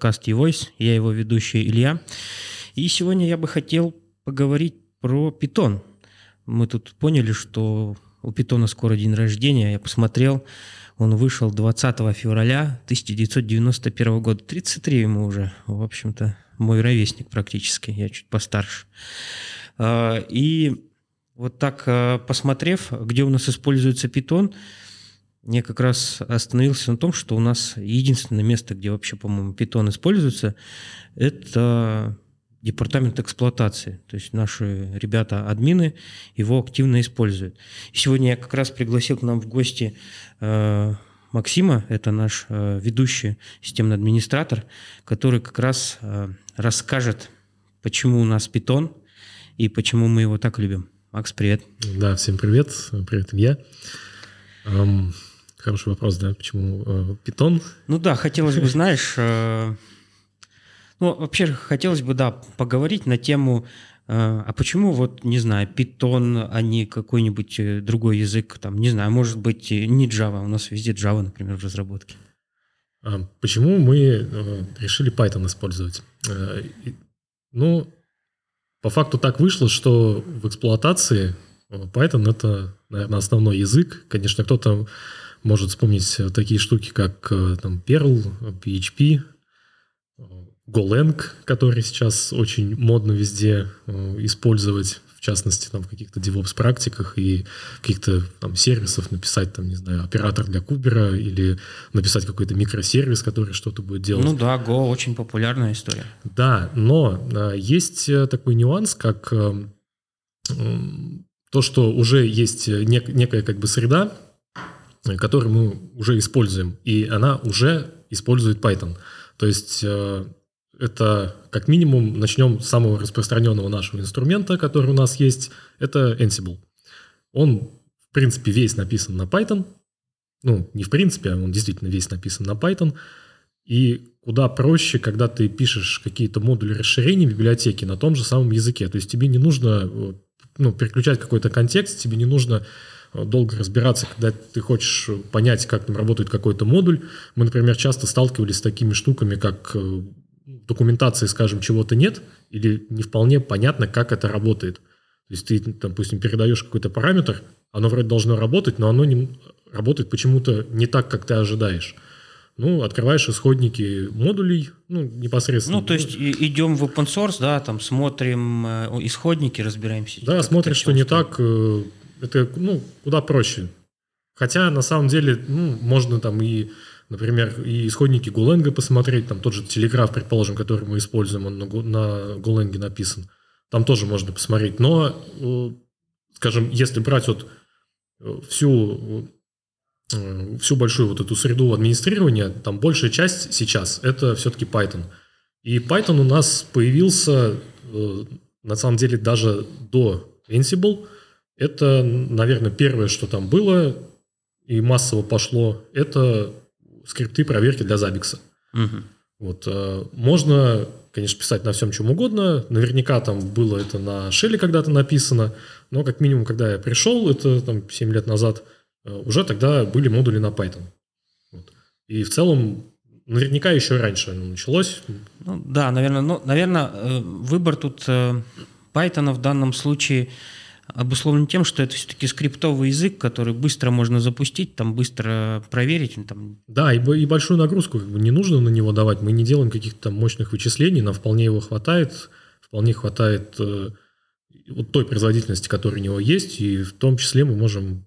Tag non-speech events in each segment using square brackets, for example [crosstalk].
подкаст eVoice. Я его ведущий Илья. И сегодня я бы хотел поговорить про питон. Мы тут поняли, что у питона скоро день рождения. Я посмотрел, он вышел 20 февраля 1991 года. 33 ему уже, в общем-то, мой ровесник практически, я чуть постарше. А, и вот так а, посмотрев, где у нас используется питон, я как раз остановился на том, что у нас единственное место, где вообще, по-моему, питон используется, это департамент эксплуатации. То есть наши ребята-админы его активно используют. И сегодня я как раз пригласил к нам в гости э, Максима, это наш э, ведущий системный администратор, который как раз э, расскажет, почему у нас питон и почему мы его так любим. Макс, привет. Да, всем привет. Привет, Илья. Эм, хороший вопрос, да, почему э, питон? Ну да, хотелось бы, знаешь, э, ну вообще хотелось бы, да, поговорить на тему, э, а почему вот, не знаю, питон, а не какой-нибудь другой язык, там, не знаю, может быть, не Java, у нас везде Java, например, в разработке. А почему мы решили Python использовать? Ну, по факту так вышло, что в эксплуатации Python это, наверное, основной язык. Конечно, кто-то может вспомнить такие штуки, как э, там Perl, PHP, Golang, который сейчас очень модно везде э, использовать в частности, там, в каких-то DevOps практиках и каких-то там сервисов написать, там, не знаю, оператор для кубера или написать какой-то микросервис, который что-то будет делать. Ну да, Go очень популярная история. Да, но э, есть э, такой нюанс, как э, то, что уже есть нек- некая как бы среда, которую мы уже используем, и она уже использует Python. То есть это как минимум начнем с самого распространенного нашего инструмента, который у нас есть, это Ansible. Он, в принципе, весь написан на Python. Ну, не в принципе, а он действительно весь написан на Python. И куда проще, когда ты пишешь какие-то модули расширений в библиотеке на том же самом языке. То есть тебе не нужно ну, переключать какой-то контекст, тебе не нужно э, долго разбираться, когда ты хочешь понять, как там работает какой-то модуль. Мы, например, часто сталкивались с такими штуками, как э, документации, скажем, чего-то нет, или не вполне понятно, как это работает. То есть ты, допустим, передаешь какой-то параметр, оно вроде должно работать, но оно не, работает почему-то не так, как ты ожидаешь. Ну, открываешь исходники модулей, ну, непосредственно. Ну, то есть идем в open source, да, там смотрим э, исходники, разбираемся. Да, смотришь, что не так, э, это, ну, куда проще. Хотя, на самом деле, ну, можно там и Например, и исходники Голенга посмотреть, там тот же телеграф, предположим, который мы используем, он на, на Голенге написан. Там тоже можно посмотреть. Но, э, скажем, если брать вот э, всю, э, всю большую вот эту среду администрирования, там большая часть сейчас это все-таки Python. И Python у нас появился, на самом деле, даже до Ansible. Это, наверное, первое, что там было и массово пошло, это скрипты проверки для Zabbix. Угу. Вот, э, можно, конечно, писать на всем чем угодно. Наверняка там было это на шеле когда-то написано, но как минимум, когда я пришел, это там 7 лет назад, э, уже тогда были модули на Python. Вот. И в целом наверняка еще раньше оно началось. Ну, да, наверное, ну, наверное, э, выбор тут Python в данном случае – обусловлен тем, что это все-таки скриптовый язык, который быстро можно запустить, там быстро проверить. Там... Да, и, и большую нагрузку не нужно на него давать. Мы не делаем каких-то там мощных вычислений, нам вполне его хватает, вполне хватает э, вот той производительности, которая у него есть, и в том числе мы можем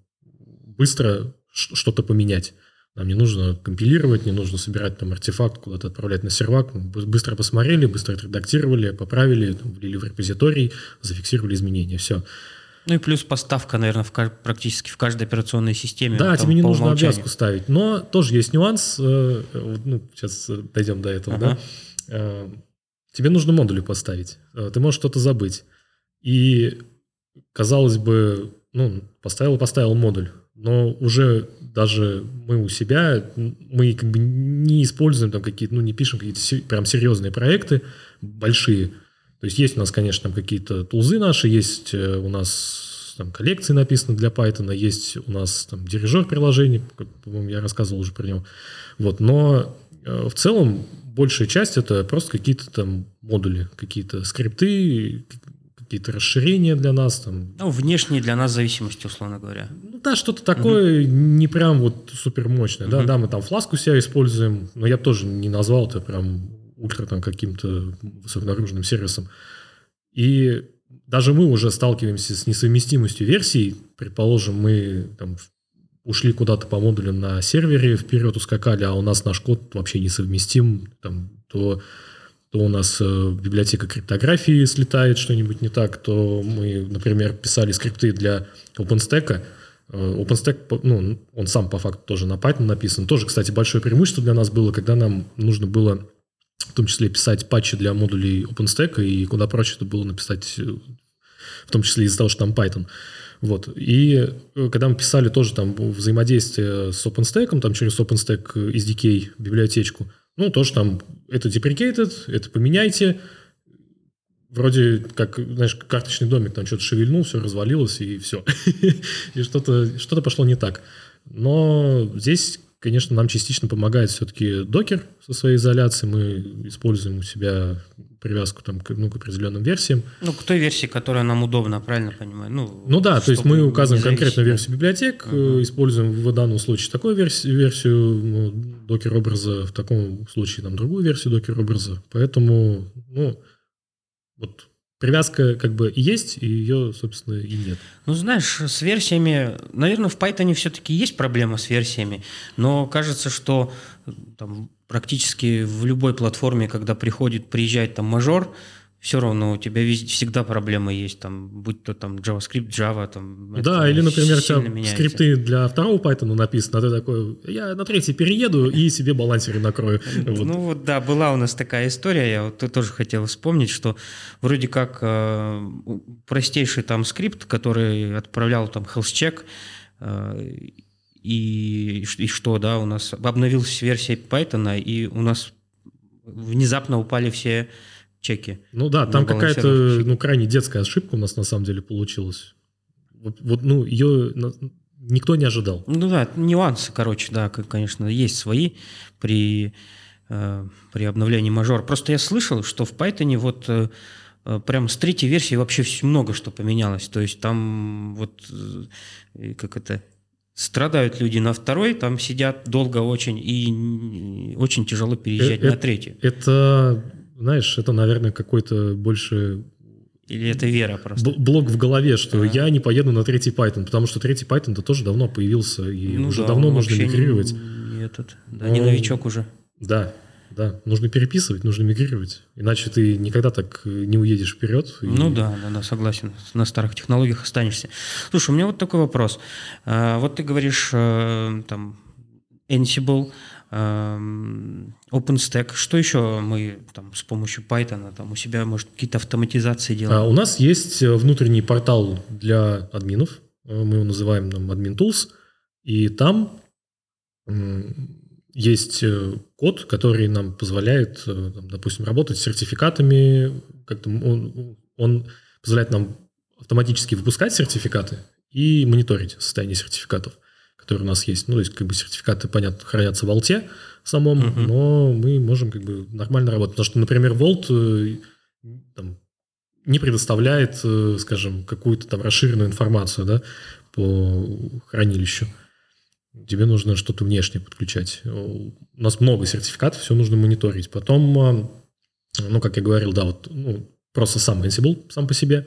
быстро что-то поменять. Нам не нужно компилировать, не нужно собирать там артефакт, куда-то отправлять на сервак. Мы быстро посмотрели, быстро отредактировали, поправили, там, влили в репозиторий, зафиксировали изменения. Все. Ну и плюс поставка, наверное, в, практически в каждой операционной системе. Да, тебе не нужно умолчанию. обвязку ставить. Но тоже есть нюанс. Э, ну, сейчас дойдем до этого, ага. да. Э, тебе нужно модули поставить. Э, ты можешь что-то забыть. И, казалось бы, ну, поставил поставил модуль. Но уже даже мы у себя, мы как бы не используем там какие-то, ну, не пишем какие-то прям серьезные проекты, большие – то есть есть у нас, конечно, какие-то тулзы наши, есть э, у нас там коллекции написаны для Python, есть у нас там дирижер приложений, по-моему, я рассказывал уже про него. Вот, но э, в целом большая часть это просто какие-то там модули, какие-то скрипты, какие-то расширения для нас. Там. Ну, внешние для нас зависимости, условно говоря. Ну да, что-то такое угу. не прям вот супер мощное. Угу. Да, да, мы там фласку себя используем, но я тоже не назвал это прям ультра там каким-то высоконагруженным сервисом. И даже мы уже сталкиваемся с несовместимостью версий. Предположим, мы там ушли куда-то по модулям на сервере, вперед ускакали, а у нас наш код вообще несовместим, там, то, то у нас э, библиотека криптографии слетает что-нибудь не так, то мы, например, писали скрипты для OpenStack, э, OpenStack, ну, он сам по факту тоже на Python написан. Тоже, кстати, большое преимущество для нас было, когда нам нужно было в том числе писать патчи для модулей OpenStack, и куда проще это было написать, э, в том числе из-за того, что там Python. Вот. И э, когда мы писали тоже там взаимодействие с OpenStack, там через OpenStack SDK библиотечку, ну, тоже там это deprecated, это поменяйте, вроде как, знаешь, карточный домик, там что-то шевельнул, все развалилось, и все. [laughs] и что-то что пошло не так. Но здесь Конечно, нам частично помогает все-таки докер со своей изоляцией. Мы используем у себя привязку там, к, ну, к определенным версиям. Ну, к той версии, которая нам удобна, правильно понимаю? Ну, ну да, то есть мы указываем конкретную версию библиотек, uh-huh. используем в данном случае такую версию, версию ну, докер-образа, в таком случае там другую версию докер-образа. Поэтому, ну, вот привязка как бы и есть, и ее, собственно, и нет. Ну, знаешь, с версиями, наверное, в Python все-таки есть проблема с версиями, но кажется, что там, практически в любой платформе, когда приходит, приезжает там мажор, все равно у тебя везде, всегда проблемы есть, там, будь то там JavaScript, Java, там. Да, или, например, у тебя меняется. скрипты для второго Python написано, а ты такой, я на третий перееду и себе балансеры накрою. [laughs] Вот. Ну вот, да, была у нас такая история, я вот тоже хотел вспомнить, что вроде как э, простейший там скрипт, который отправлял там health check, э, и, и что, да, у нас обновилась версия Python, и у нас внезапно упали все чеки. Ну да, там какая-то ну, крайне детская ошибка у нас на самом деле получилась. Вот, вот ну, ее никто не ожидал. Ну да, нюансы, короче, да, конечно, есть свои при, э, при обновлении мажор. Просто я слышал, что в Python вот э, э прям с третьей версии вообще много что поменялось. То есть там вот э, как это страдают люди на второй, там сидят долго очень и очень тяжело переезжать это, на третий. Это знаешь, это, наверное, какой-то больше... Или это вера просто? Блок в голове, что а. я не поеду на третий Python, потому что третий Python-то тоже давно появился, и ну, уже да, давно нужно мигрировать. Не, не этот, да, не новичок уже. Да, да, нужно переписывать, нужно мигрировать, иначе ты никогда так не уедешь вперед. И... Ну да, да, да, согласен, на старых технологиях останешься. Слушай, у меня вот такой вопрос. А, вот ты говоришь, э, там, Ansible, OpenStack. Что еще мы там, с помощью Python там, у себя, может, какие-то автоматизации делаем? А, у нас есть э, внутренний портал для админов. Э, мы его называем там, Admin Tools. И там есть э, код, который нам позволяет, там, допустим, работать с сертификатами. Как-то он, он позволяет нам автоматически выпускать сертификаты и мониторить состояние сертификатов которые у нас есть. Ну, то есть, как бы сертификаты, понятно, хранятся в Алте самом, uh-huh. но мы можем как бы нормально работать. Потому что, например, Vault э, там, не предоставляет, э, скажем, какую-то там расширенную информацию да, по хранилищу. Тебе нужно что-то внешнее подключать. У нас много сертификатов, все нужно мониторить. Потом, э, ну, как я говорил, да, вот ну, просто сам Ansible сам по себе.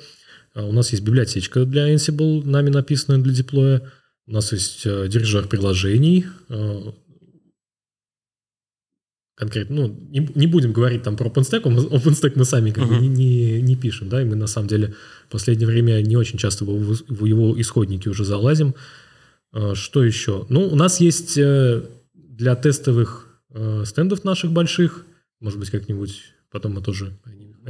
А у нас есть библиотечка для Ansible, нами написанная для деплоя. У нас есть э, дирижер приложений. Э, конкретно, ну, не, не будем говорить там про OpenStack, OpenStack мы сами как uh-huh. бы не, не, не пишем, да, и мы на самом деле в последнее время не очень часто в, в его исходники уже залазим. Э, что еще? Ну, у нас есть для тестовых стендов наших больших, может быть, как-нибудь потом мы тоже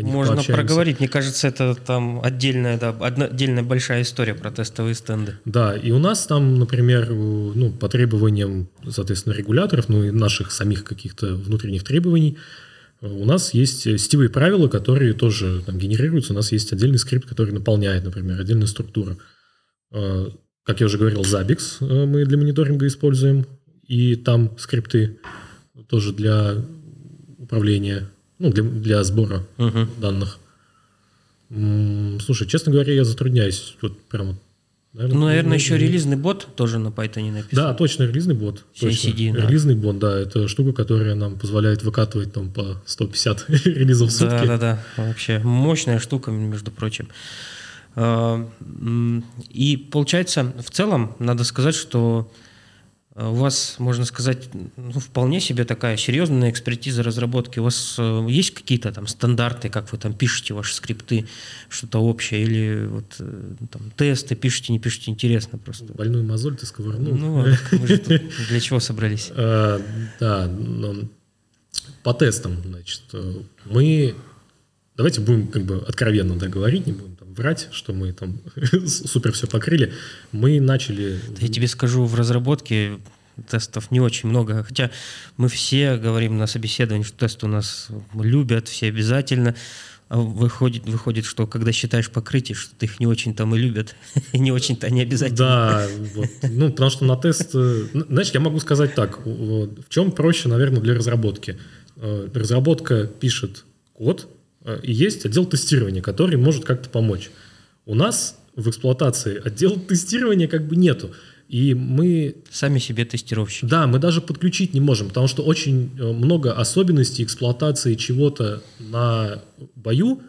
можно пообщаемся. проговорить. Мне кажется, это там отдельная, да, одна, отдельная большая история про тестовые стенды. Да, и у нас там, например, ну, по требованиям, соответственно, регуляторов, ну и наших самих каких-то внутренних требований, у нас есть сетевые правила, которые тоже там генерируются. У нас есть отдельный скрипт, который наполняет, например, отдельная структура. А, как я уже говорил, Zabbix э, мы для мониторинга используем. И там скрипты тоже для управления, ну, для, для сбора Мгм. данных. М, Слушай, честно говоря, я затрудняюсь. Вот прям, Ну, наверное, еще релизный бот тоже на Python написан. Да, точно, релизный бот. Точно. CICD, да. Релизный бот, да, это штука, которая нам позволяет выкатывать там по 150 [laughs] релизов в сутки. Да, да, да. Вообще мощная штука, между прочим. А, И получается, в целом, надо сказать, что у вас, можно сказать, ну, вполне себе такая серьезная экспертиза разработки. У вас э, есть какие-то там стандарты, как вы там пишете ваши скрипты, что-то общее, или вот э, там тесты пишете, не пишете, интересно просто. Больную мозоль ты сковырнул. Ну, а мы же тут для чего собрались? Э, Да, по тестам, значит, э, мы... Давайте будем как бы откровенно да, говорить, не будем там врать, что мы там [laughs] супер все покрыли. Мы начали... Я тебе скажу, в разработке тестов не очень много. Хотя мы все говорим на собеседовании, что тесты у нас любят, все обязательно. А выходит, выходит, что когда считаешь покрытие, что их не очень там и любят, [laughs] и не очень-то они обязательно. Да, вот, ну, потому что на тест... э, Знаешь, я могу сказать так. В чем проще, наверное, для разработки? Э, Разработка пишет код, есть отдел тестирования, который может как-то помочь. У нас в эксплуатации отдела тестирования как бы нету. И мы Сами себе тестировщики. Да, мы даже подключить не можем, потому что очень э, много особенностей эксплуатации чего-то на бою,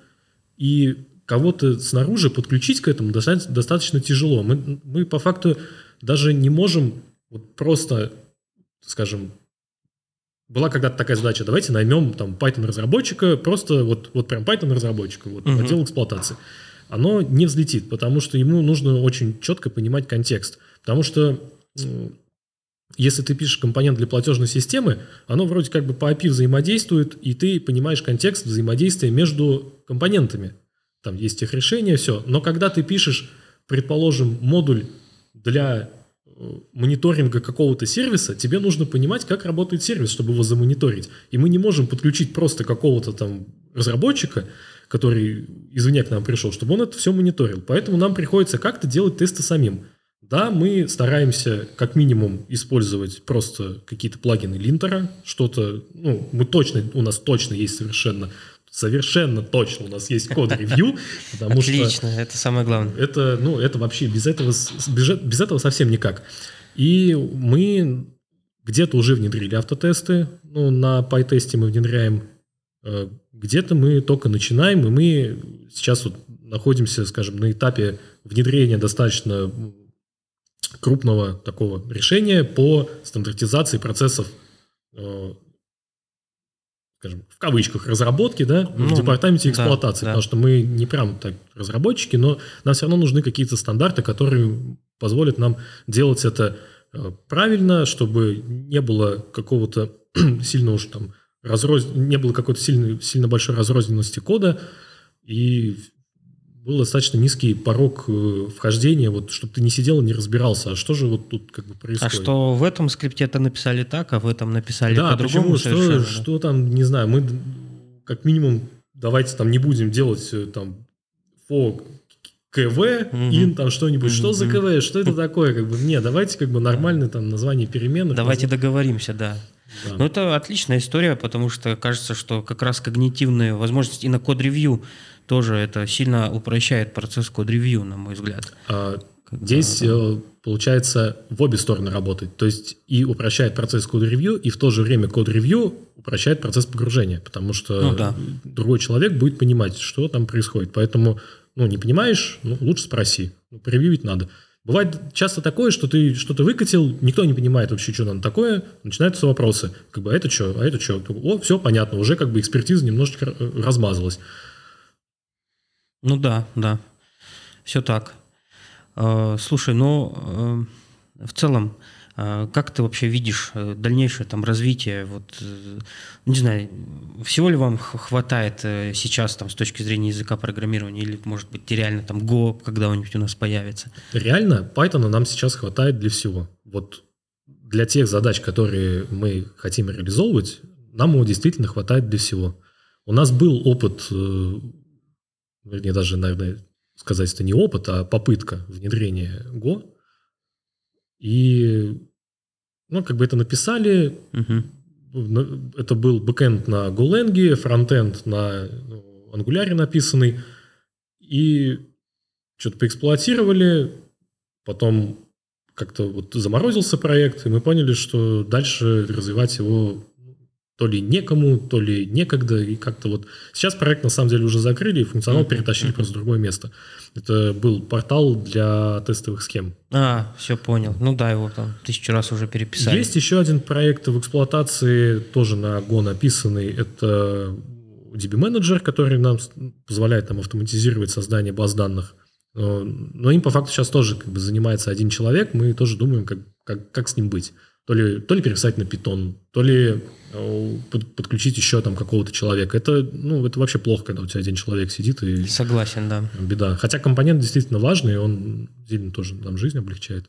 и кого-то снаружи подключить к этому достаточно, достаточно тяжело. Мы, мы по факту даже не можем вот просто, скажем, была когда-то такая задача, давайте наймем там Python-разработчика, просто вот, вот прям Python-разработчика, вот Мгм. отдел эксплуатации. Оно не взлетит, потому что ему нужно очень четко понимать контекст. Потому что если ты пишешь компонент для платежной системы, оно вроде как бы по API взаимодействует, и ты понимаешь контекст взаимодействия между компонентами. Там есть их решение, все. Но когда ты пишешь, предположим, модуль для мониторинга какого-то сервиса, тебе нужно понимать, как работает сервис, чтобы его замониторить. И мы не можем подключить просто какого-то там разработчика, который извне к нам пришел, чтобы он это все мониторил. Поэтому нам приходится как-то делать тесты самим. Да, мы стараемся как минимум использовать просто какие-то плагины линтера, что-то, ну, мы точно, у нас точно есть совершенно, совершенно точно у нас есть код-ревью, потому что Отлично, это самое главное. это, ну, это вообще без этого, без, без этого совсем никак. И мы где-то уже внедрили автотесты, ну, на PyTest мы внедряем, э, где-то мы только начинаем, и мы сейчас вот находимся, скажем, на этапе внедрения достаточно крупного такого решения по стандартизации процессов, э, скажем, в кавычках разработки, да, Ну, в департаменте да, эксплуатации, да. потому что мы не прям так разработчики, но нам все равно нужны какие-то стандарты, которые позволят нам делать это э, правильно, чтобы не было какого-то [clears throat] сильно уж там разроз... не было какой-то сильно, сильно большой разрозненности кода, и был достаточно низкий порог э, вхождения, вот, чтобы ты не сидел и не разбирался, а что же вот тут как бы А происходит. что в этом скрипте это написали так, а в этом написали Да, по-другому почему? Что, да? что там, не знаю, мы как минимум давайте там не будем делать э, там for КВ Мгм. ин там что-нибудь. Что за. КВ? Что это такое? Как бы, не, давайте как бы нормальное там название переменных. Давайте договоримся, да. Да. Ну, это отличная история, потому что кажется, что как раз когнитивные возможности и на код-ревью тоже это сильно упрощает процесс код-ревью, на мой взгляд. А, Когда Здесь там- э, получается в обе стороны работать. То есть и упрощает процесс код-ревью, и в то же время код-ревью упрощает процесс погружения, потому что Ну да. другой человек будет понимать, что там происходит. Поэтому, ну, не понимаешь, ну, лучше спроси. Ну, превьюить надо. Бывает часто такое, что ты что-то выкатил, никто не понимает вообще, что надо такое, начинаются вопросы. Как бы, а это что, а это что? О, все понятно, уже как бы экспертиза немножечко э, размазалась. Ну да, да. Все так. Э, Слушай, ну э, в целом, э, как ты вообще видишь дальнейшее там развитие? Вот, не знаю, всего ли вам хватает сейчас там с точки зрения языка программирования, или может быть реально там Go когда-нибудь у нас появится? Реально, Python нам сейчас хватает для всего. Вот для тех задач, которые мы хотим реализовывать, нам его действительно хватает для всего. У нас был опыт, вернее, даже, наверное, сказать, это не опыт, а попытка внедрения Go. И, ну, как бы это написали, Мгм. это был бэкэнд на Golang, фронтенд на ну, Angular написанный, и что-то поэксплуатировали, потом как-то вот заморозился проект, и мы поняли, что дальше развивать его то ли некому, то ли некогда, и как-то вот... Сейчас проект на самом деле уже закрыли, и функционал перетащили просто в другое место. Это был портал для тестовых схем. А, все понял. Ну да, его там тысячу раз уже переписали. Есть еще один проект в эксплуатации, тоже на Go написанный. Это DB Manager, который нам позволяет нам автоматизировать создание баз данных. Но им по факту сейчас тоже как бы занимается один человек. Мы тоже думаем, как, как, как с ним быть. То ли, то ли переписать на питон, то ли э, под, подключить еще там какого-то человека. Это, ну, это вообще плохо, когда у тебя один человек сидит и... Согласен, да. Беда. Хотя компонент действительно важный, он сильно тоже нам жизнь облегчает.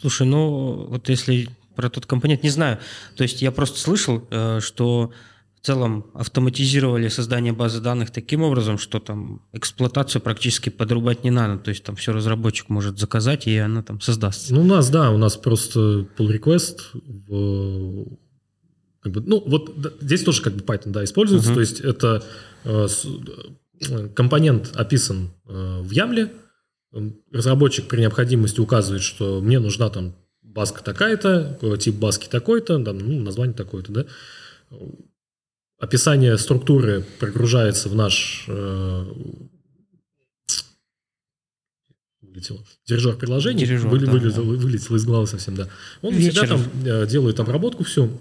Слушай, ну вот если про тот компонент, не знаю. То есть я просто слышал, э, что в целом автоматизировали создание базы данных таким образом, что там эксплуатацию практически подрубать не надо. То есть там все разработчик может заказать, и она там создастся. Ну, у нас, да, у нас просто pull request в как бы, ну, вот здесь тоже как бы Python, да, используется. Uh-huh. То есть это э, э, компонент описан э, в Ямле. Разработчик при необходимости указывает, что мне нужна там баска такая-то, тип баски такой-то, там, ну, название такое-то, да описание структуры прогружается в наш э, дирижер приложений, дирижер, вы, да, вылетел, да. вылетел из головы совсем, да. Он Вечером. всегда там э, делает обработку всю.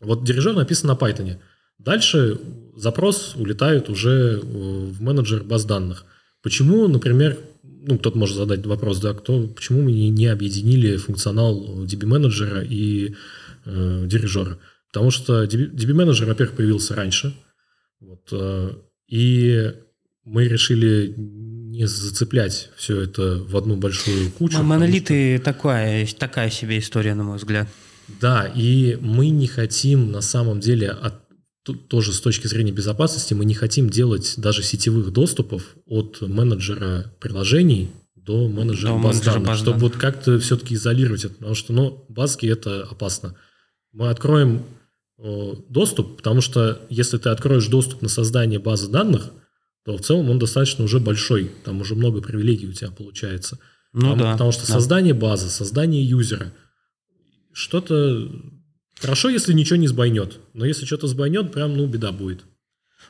Вот дирижер написан на Python. Дальше запрос улетает уже э, в менеджер баз данных. Почему, например, ну, кто-то может задать вопрос, да, кто, почему мы не, не объединили функционал DB менеджера и э, дирижера? Потому что DB менеджер, во-первых, появился раньше. Вот, э, и мы решили не зацеплять все это в одну большую кучу. Монолиты что... такая, такая себе история, на мой взгляд. Да, и мы не хотим на самом деле, от, тоже с точки зрения безопасности, мы не хотим делать даже сетевых доступов от менеджера приложений до менеджера до баз данных, баз чтобы вот как-то все-таки изолировать это, потому что, ну, базки это опасно. Мы откроем доступ, потому что если ты откроешь доступ на создание базы данных, то в целом он достаточно уже большой, там уже много привилегий у тебя получается. Ну, потому, да, потому что да. создание базы, создание юзера, что-то хорошо, если ничего не сбойнет, но если что-то сбойнет, прям, ну, беда будет.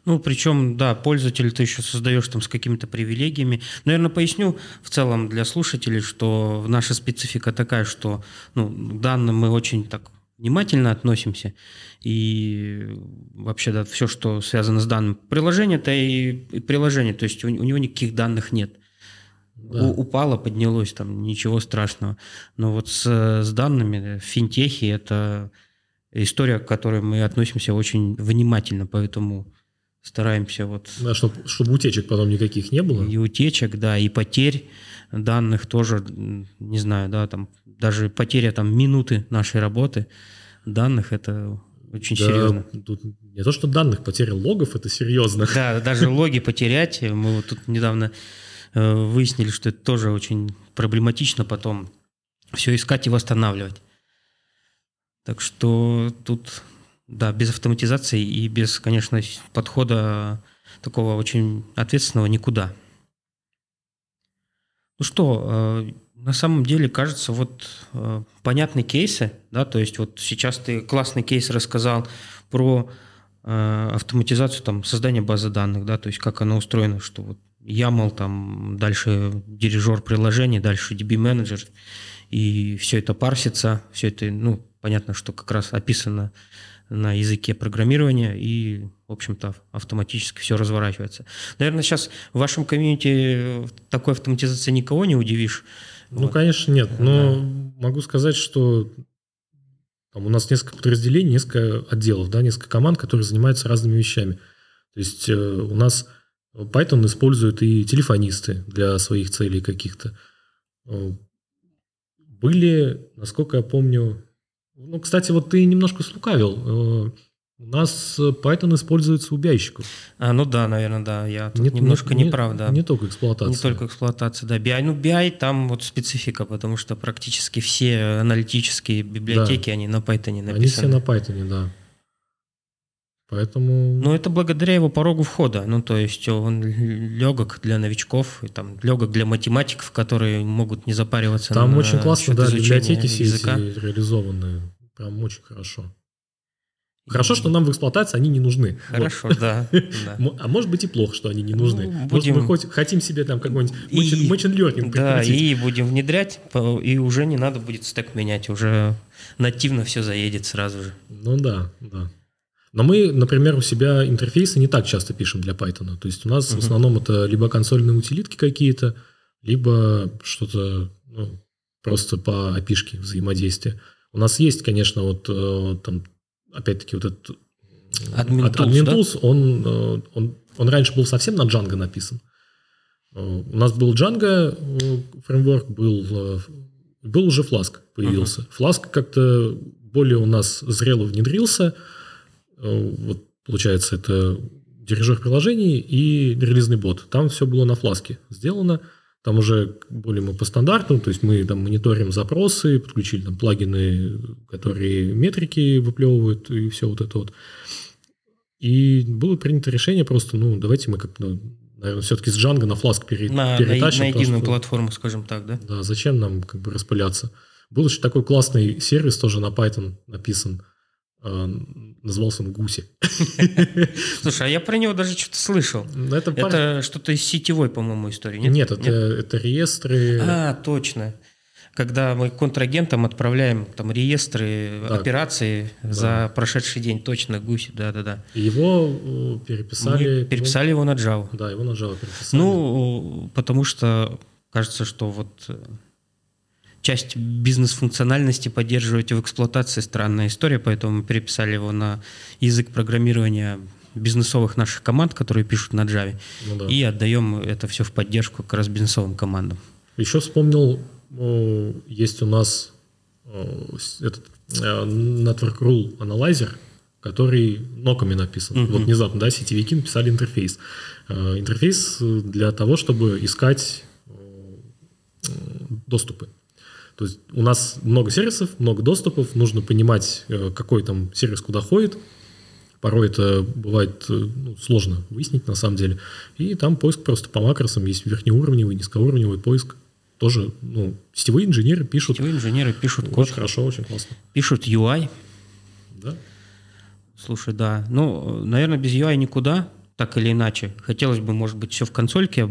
Ну, причем, да, пользователь ты еще создаешь там с какими-то привилегиями. Наверное, поясню в целом для слушателей, что наша специфика такая, что ну, данным мы очень так внимательно относимся. И вообще, да, все, что связано с данным приложения, это и, и приложение. То есть у, у него никаких данных нет. Да. У, упало, поднялось, там ничего страшного. Но вот с, с данными в финтехе это история, к которой мы относимся очень внимательно, поэтому стараемся вот... Да, чтобы, чтобы утечек потом никаких не было. И утечек, да, и потерь данных тоже, не знаю, да, там даже потеря там минуты нашей работы данных, это очень да, серьезно. Тут не то, что данных, потеря логов, это серьезно. Да, даже логи потерять. Мы вот тут недавно э, выяснили, что это тоже очень проблематично потом все искать и восстанавливать. Так что тут, да, без автоматизации и без, конечно, подхода такого очень ответственного никуда. Ну что, э, на самом деле, кажется, вот э, понятные кейсы, да, то есть вот сейчас ты классный кейс рассказал про э, автоматизацию там создания базы данных, да, то есть как она устроена, что вот YAML, там дальше дирижер приложений, дальше DB менеджер, и все это парсится, все это, ну, понятно, что как раз описано на языке программирования, и, в общем-то, автоматически все разворачивается. Наверное, сейчас в вашем комьюнити такой автоматизации никого не удивишь. Ну, вот. конечно, нет. Но да. могу сказать, что там у нас несколько подразделений, несколько отделов, да, несколько команд, которые занимаются разными вещами. То есть э, у нас Python используют и телефонисты для своих целей каких-то. Э, были, насколько я помню, ну, кстати, вот ты немножко слукавил. Э, у нас Python используется у BI-щиков. А, ну да, наверное, да. Я тут не, немножко не, неправ, да. Не только эксплуатация. Не только эксплуатация, да. BI, ну BI там вот специфика, потому что практически все аналитические библиотеки, да. они на Python написаны. Они все на Python, да. Поэтому... Но это благодаря его порогу входа. Ну, то есть он легок для новичков, и там легок для математиков, которые могут не запариваться Там на очень классно, да, библиотеки все языка. реализованы. Прям очень хорошо. Хорошо, что нам в эксплуатации они не нужны. Хорошо, Вот. [laughs] да. да. А может быть и плохо, что они не нужны. Ну, Может, будем- мы хоть хотим себе там какой-нибудь И- machine, learning Да, и будем внедрять, и уже не надо будет стек менять, уже нативно все заедет сразу же. Ну да, да. Но мы, например, у себя интерфейсы не так часто пишем для Python. То есть у нас в Мгм. основном это либо консольные утилитки какие-то, либо что-то ну, просто по API взаимодействия. У нас есть, конечно, вот э, там, опять-таки, вот этот э, Admin от- Tools, Admin да? Tools, он, э, он, он раньше был совсем на Django написан. Э, У нас был Django э, фреймворк, был, э, был уже Flask появился. Flask как-то более у нас зрело внедрился. Э, Вот, получается, это дирижер приложений и релизный бот. Там все было на фласке сделано. Там уже более мы по стандарту, то есть мы там мониторим запросы, подключили там плагины, которые метрики выплевывают и все вот это вот. И было принято решение просто, ну, давайте мы как-то, наверное, все-таки с Django на Flask пере- На, на, перетащим. на потому единую что- платформу, скажем так, да? да, зачем нам как бы распыляться? Был еще такой классный сервис, тоже на Python написан. Э, назывался он Гуси. [laughs] Слушай, а я про него даже что-то слышал. Это, пар- Это что-то из сетевой, по-моему, истории, нет? Нет, это, это реестры. А, точно. Когда мы контрагентам отправляем там реестры Да. операций за прошедший день, точно, гуси, да-да-да. Его э, переписали. Мы переписали его на Java. Да, его на Java переписали. Ну, потому что кажется, что вот э, часть бизнес-функциональности поддерживать в эксплуатации странная история, поэтому мы переписали его на язык программирования бизнесовых наших команд, которые пишут на Java, Ну да. и отдаем это все в поддержку как раз бизнесовым командам. Еще вспомнил, э, есть у нас э, этот э, Network Rule Analyzer, который ноками написан. Мгм. Вот внезапно, да, сетевики написали интерфейс. Интерфейс для того, чтобы искать доступы. То есть у нас много сервисов, много доступов, нужно понимать, э, какой там сервис куда ходит. Порой это бывает э, ну, сложно выяснить на самом деле. И там поиск просто по макросам есть верхнеуровневый, низкоуровневый поиск. Тоже, ну, сетевые инженеры пишут Сетевые инженеры пишут код, очень хорошо, очень классно. пишут UI. Да? Слушай, да. Ну, наверное, без UI никуда, так или иначе. Хотелось бы, может быть, все в консольке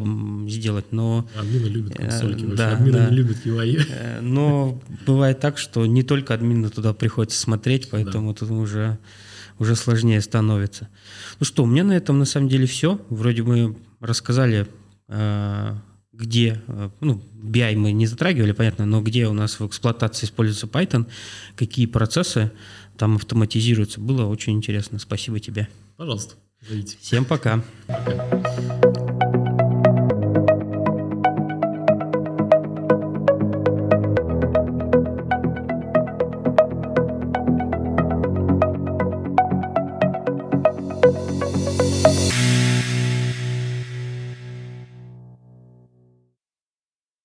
сделать, но Админы любят консольки. Э, да, Админы да. не любят UI. Э, Но бывает так, что не только админы туда приходится смотреть, поэтому тут уже, уже сложнее становится. Ну что, у меня на этом на самом деле все. Вроде мы рассказали, э, где, э, ну, BI мы не затрагивали, понятно, но где у нас в эксплуатации используется Python, какие процессы там автоматизируются. Было очень интересно. Спасибо тебе. Пожалуйста, Всем пока. Пока.